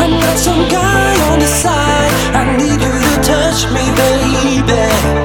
I'm not some guy on the side. I need you to touch me, baby.